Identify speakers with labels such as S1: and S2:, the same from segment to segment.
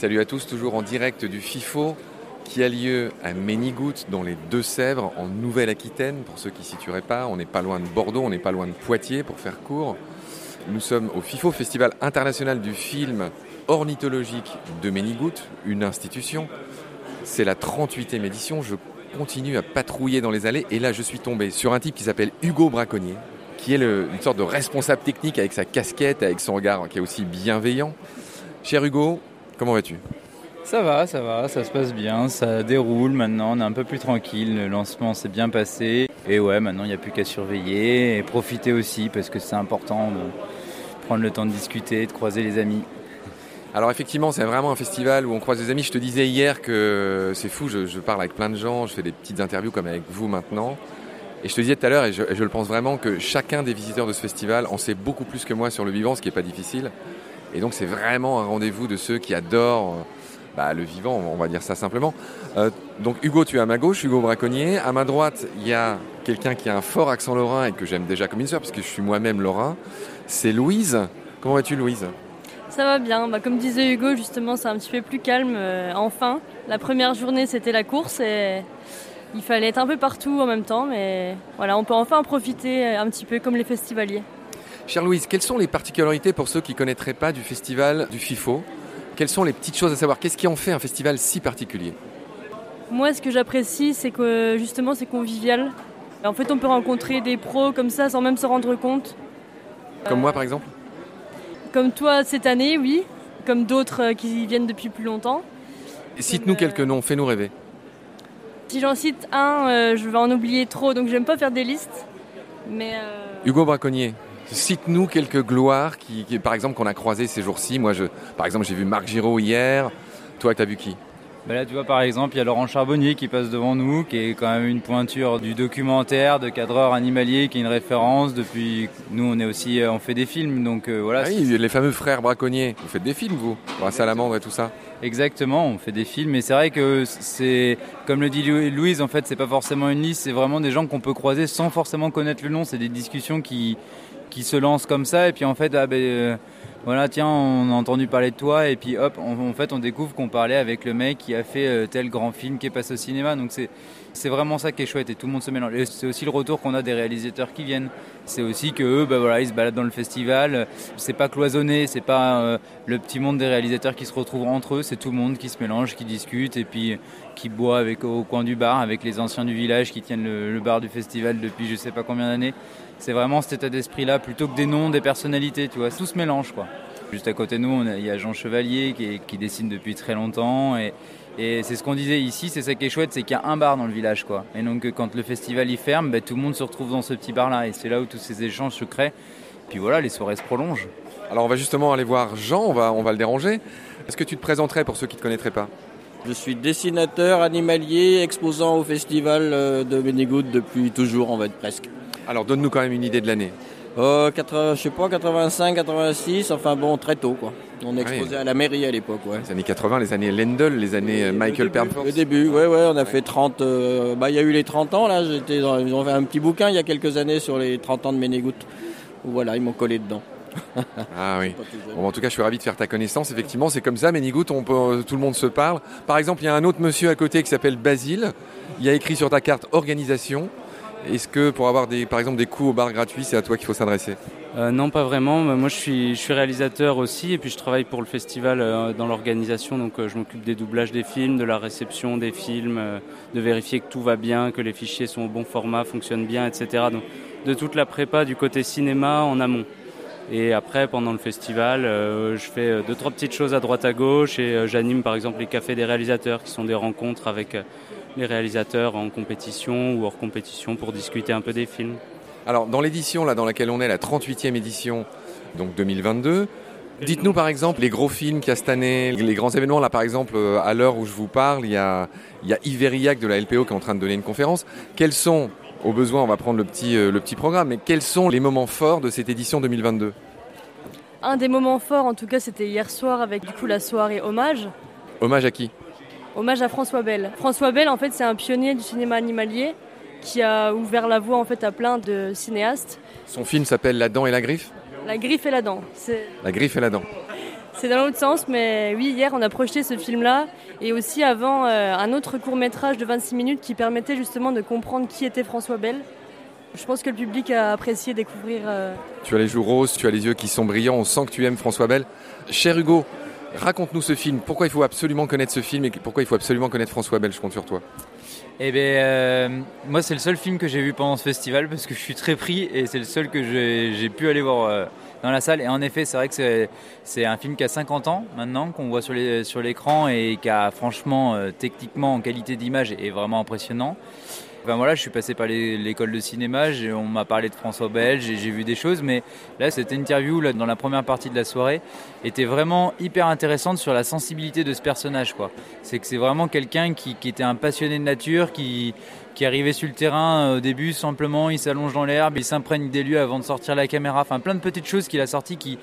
S1: Salut à tous, toujours en direct du FIFO qui a lieu à Ménigout dans les Deux-Sèvres en Nouvelle-Aquitaine. Pour ceux qui ne situeraient pas, on n'est pas loin de Bordeaux, on n'est pas loin de Poitiers pour faire court. Nous sommes au FIFO, Festival international du film ornithologique de Ménigout, une institution. C'est la 38e édition. Je continue à patrouiller dans les allées et là je suis tombé sur un type qui s'appelle Hugo Braconnier, qui est une sorte de responsable technique avec sa casquette, avec son regard qui est aussi bienveillant. Cher Hugo, comment vas-tu?
S2: Ça va, ça va, ça se passe bien, ça déroule maintenant, on est un peu plus tranquille, le lancement s'est bien passé. Et ouais, maintenant il n'y a plus qu'à surveiller et profiter aussi parce que c'est important de prendre le temps de discuter, de croiser les amis.
S1: Alors effectivement, c'est vraiment un festival où on croise des amis. Je te disais hier que c'est fou, je, parle avec plein de gens, je fais des petites interviews comme avec vous maintenant. Et je te disais tout à l'heure, et je, le pense vraiment, que chacun des visiteurs de ce festival en sait beaucoup plus que moi sur le vivant, ce qui n'est pas difficile. Et donc c'est vraiment un rendez-vous de ceux qui adorent bah, le vivant, on va dire ça simplement. Euh, donc Hugo, tu es à ma gauche, Hugo Braconnier. À ma droite, il y a quelqu'un qui a un fort accent lorrain et que j'aime déjà comme une sœur, parce que je suis moi-même lorrain. C'est Louise. Comment vas-tu Louise?
S3: Ça va bien. Bah, comme disait Hugo, justement, c'est un petit peu plus calme. Euh, enfin, la première journée, c'était la course et il fallait être un peu partout en même temps. Mais voilà, on peut enfin en profiter un petit peu comme les festivaliers.
S1: Chère Louise, quelles sont les particularités pour ceux qui ne connaîtraient pas du festival du FIFO? Quelles sont les petites choses à savoir? Qu'est-ce qui en fait un festival si particulier?
S3: Moi, ce que j'apprécie, c'est que justement, c'est convivial. En fait, on peut rencontrer des pros comme ça sans même se rendre compte.
S1: Comme moi, par exemple?
S3: comme toi cette année, oui. Comme d'autres euh, qui viennent depuis plus longtemps.
S1: Cite-nous quelques noms, fais-nous rêver.
S3: Si j'en cite un, euh, je vais en oublier trop, donc j'aime pas faire des listes. Mais euh,
S1: Hugo Braconnier, cite-nous quelques gloires qui, par exemple, qu'on a croisées ces jours-ci. Moi, je, par exemple, j'ai vu Marc Giraud hier. Toi, tu as vu qui?
S2: Bah là, tu vois, par exemple, il y a Laurent Charbonnier qui passe devant nous, qui est quand même une pointure du documentaire, de cadreur animalier, qui est une référence. Depuis, nous, on est aussi, euh, on fait des films, donc euh, voilà.
S1: Ah oui, les fameux frères braconniers. Vous faites des films, vous, pour la salamandre et tout ça.
S2: Exactement, on fait des films, et c'est vrai que c'est, comme le dit Louise, en fait, c'est pas forcément une liste, c'est vraiment des gens qu'on peut croiser sans forcément connaître le nom. C'est des discussions qui, qui se lancent comme ça, et puis en fait, ah, ben, euh, voilà, tiens, on a entendu parler de toi, et puis hop, en fait, on découvre qu'on parlait avec le mec qui a fait euh, tel grand film qui est passé au cinéma. Donc c'est vraiment ça qui est chouette et tout le monde se mélange. c'est aussi le retour qu'on a des réalisateurs qui viennent. C'est aussi que eux, bah voilà, ils se baladent dans le festival. C'est pas cloisonné, c'est pas euh, le petit monde des réalisateurs qui se retrouvent entre eux. C'est tout le monde qui se mélange, qui discute et puis qui boit au coin du bar avec les anciens du village qui tiennent le, bar du festival depuis je sais pas combien d'années. C'est vraiment cet état d'esprit-là plutôt que des noms, des personnalités, tu vois. Tout se mélange, quoi. Juste à côté de nous, il y a Jean Chevalier qui, qui dessine depuis très longtemps et et c'est ce qu'on disait ici, c'est ça qui est chouette, c'est qu'il y a un bar dans le village. quoi. Et donc quand le festival y ferme, bah, tout le monde se retrouve dans ce petit bar-là. Et c'est là où tous ces échanges se créent. Puis voilà, les soirées se prolongent.
S1: Alors on va justement aller voir Jean, on va, on va le déranger. Est-ce que tu te présenterais pour ceux qui ne te connaîtraient pas?
S4: Je suis dessinateur animalier, exposant au festival euh, de Bénégout depuis toujours, on va être presque.
S1: Alors donne-nous quand même une idée de l'année.
S4: Euh, 80, je sais pas, 85, 86, enfin bon, très tôt quoi. On est exposé à la mairie à l'époque, ouais.
S1: Les années 80, les années Lendl, les années euh, Michael Perforce.
S4: Le début, ouais, ouais, on a fait 30. Euh, bah, il y a eu les 30 ans là. J'étais, dans, ils ont fait un petit bouquin il y a quelques années sur les 30 ans de Ménégout. Voilà, ils m'ont collé dedans.
S1: ah oui. Bon, en tout cas, je suis ravi de faire ta connaissance. Effectivement, c'est comme ça, Ménégout, on peut, tout le monde se parle. Par exemple, il y a un autre monsieur à côté qui s'appelle Basile. Il y a écrit sur ta carte organisation. Est-ce que pour avoir des, par exemple des coups au bar gratuits, c'est à toi qu'il faut s'adresser
S2: euh, Non, pas vraiment. Moi, je suis, je suis réalisateur aussi et puis je travaille pour le festival euh, dans l'organisation. Donc, euh, je m'occupe des doublages des films, de la réception des films, de vérifier que tout va bien, que les fichiers sont au bon format, fonctionnent bien, etc. Donc, de toute la prépa du côté cinéma en amont. Et après, pendant le festival, je fais deux, trois petites choses à droite à gauche et j'anime par exemple les cafés des réalisateurs qui sont des rencontres avec les réalisateurs en compétition ou hors compétition pour discuter un peu des films.
S1: Alors, dans l'édition là, dans laquelle on est, la 38e édition, donc 2022, Dites-nous par exemple les gros films qu'il y a cette année, les grands événements. Là par exemple, euh, à l'heure où je vous parle, il y a, il y a Iveriac de la LPO qui est en train de donner une conférence. Quels sont, au besoin, on va prendre le petit, euh, le petit programme, mais quels sont les moments forts de cette édition 2022
S3: Un des moments forts, en tout cas, c'était hier soir avec du coup la soirée hommage.
S1: Hommage à qui?
S3: Hommage à François Bell. François Bell, en fait, c'est un pionnier du cinéma animalier qui a ouvert la voie en fait à plein de cinéastes.
S1: Son film s'appelle La dent et la griffe?
S3: La griffe et la dent.
S1: La griffe et la dent.
S3: C'est dans l'autre sens, mais oui, hier on a projeté ce film-là et aussi avant euh, un autre court métrage de 26 minutes qui permettait justement de comprendre qui était François Bell. Je pense que le public a apprécié découvrir. Euh,
S1: tu as les joues roses, tu as les yeux qui sont brillants, on sent que tu aimes François Bell. Cher Hugo, raconte-nous ce film. Pourquoi il faut absolument connaître ce film et pourquoi il faut absolument connaître François Bell Je compte sur toi?
S2: Eh bien, euh, moi, c'est le seul film que j'ai vu pendant ce festival parce que je suis très pris et c'est le seul que j'ai pu aller voir euh, dans la salle. Et en effet, c'est vrai que c'est un film qui a 50 ans maintenant, qu'on voit sur l'écran et qui a franchement, euh, techniquement, en qualité d'image, est vraiment impressionnant je suis passé par l'école de cinéma, on m'a parlé de François Belge, j'ai vu des choses, mais là, cette interview là, dans la première partie de la soirée était vraiment hyper intéressante sur la sensibilité de ce personnage. C'est que c'est vraiment quelqu'un qui, était un passionné de nature, qui, qui arrivait sur le terrain euh, au début simplement, il s'allonge dans l'herbe, il s'imprègne des lieux avant de sortir la caméra, enfin plein de petites choses qu'il a sorties qui,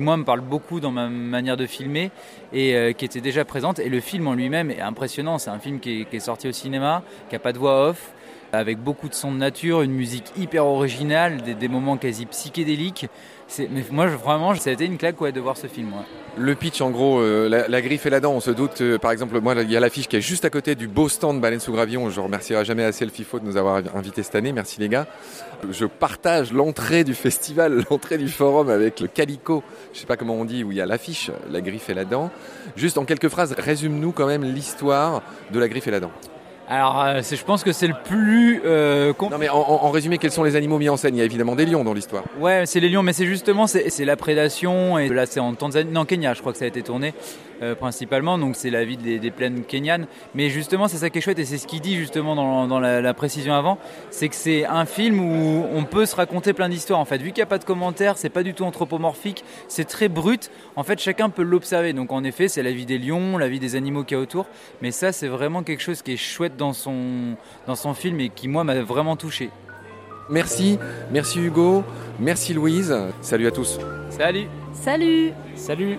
S2: moi me parlent beaucoup dans ma manière de filmer et euh, qui étaient déjà présentes. Et le film en lui-même est impressionnant, c'est un film qui est, qui est, sorti au cinéma, qui n'a pas de voix off, avec beaucoup de sons de nature, une musique hyper originale, des, moments quasi psychédéliques. Mais moi, vraiment, ça a été une claque de voir ce film.
S1: Le pitch, en gros, euh, la, griffe et la dent, on se doute, euh, par exemple, moi, il y a l'affiche qui est juste à côté du beau stand Baleine sous Gravillon. Je remercierai jamais assez le FIFO de nous avoir invités cette année. Merci les gars. Je partage l'entrée du festival, l'entrée du forum avec le calico, je sais pas comment on dit, où il y a l'affiche, la griffe et la dent. Juste en quelques phrases, résume-nous quand même l'histoire de la griffe et la dent.
S2: Alors, euh, je pense que c'est le plus. Euh,
S1: non, mais en, résumé, quels sont les animaux mis en scène? Il y a évidemment des lions dans l'histoire.
S2: Ouais, c'est les lions, mais c'est justement c'est la prédation. Et là, c'est en Tanzanie, non, Kenya, je crois que ça a été tourné. Euh, principalement, donc c'est la vie des, plaines kenyanes. Mais justement, c'est ça qui est chouette et c'est ce qu'il dit justement dans, la, précision avant, c'est que c'est un film où on peut se raconter plein d'histoires. En fait, vu qu'il n'y a pas de commentaires, c'est pas du tout anthropomorphique, c'est très brut. En fait, chacun peut l'observer. Donc en effet, c'est la vie des lions, la vie des animaux qu'il y a autour. Mais ça, c'est vraiment quelque chose qui est chouette dans son, dans son film et qui moi m'a vraiment touché.
S1: Merci, merci Hugo, merci Louise. Salut à tous.
S2: Salut.
S3: Salut.
S2: Salut.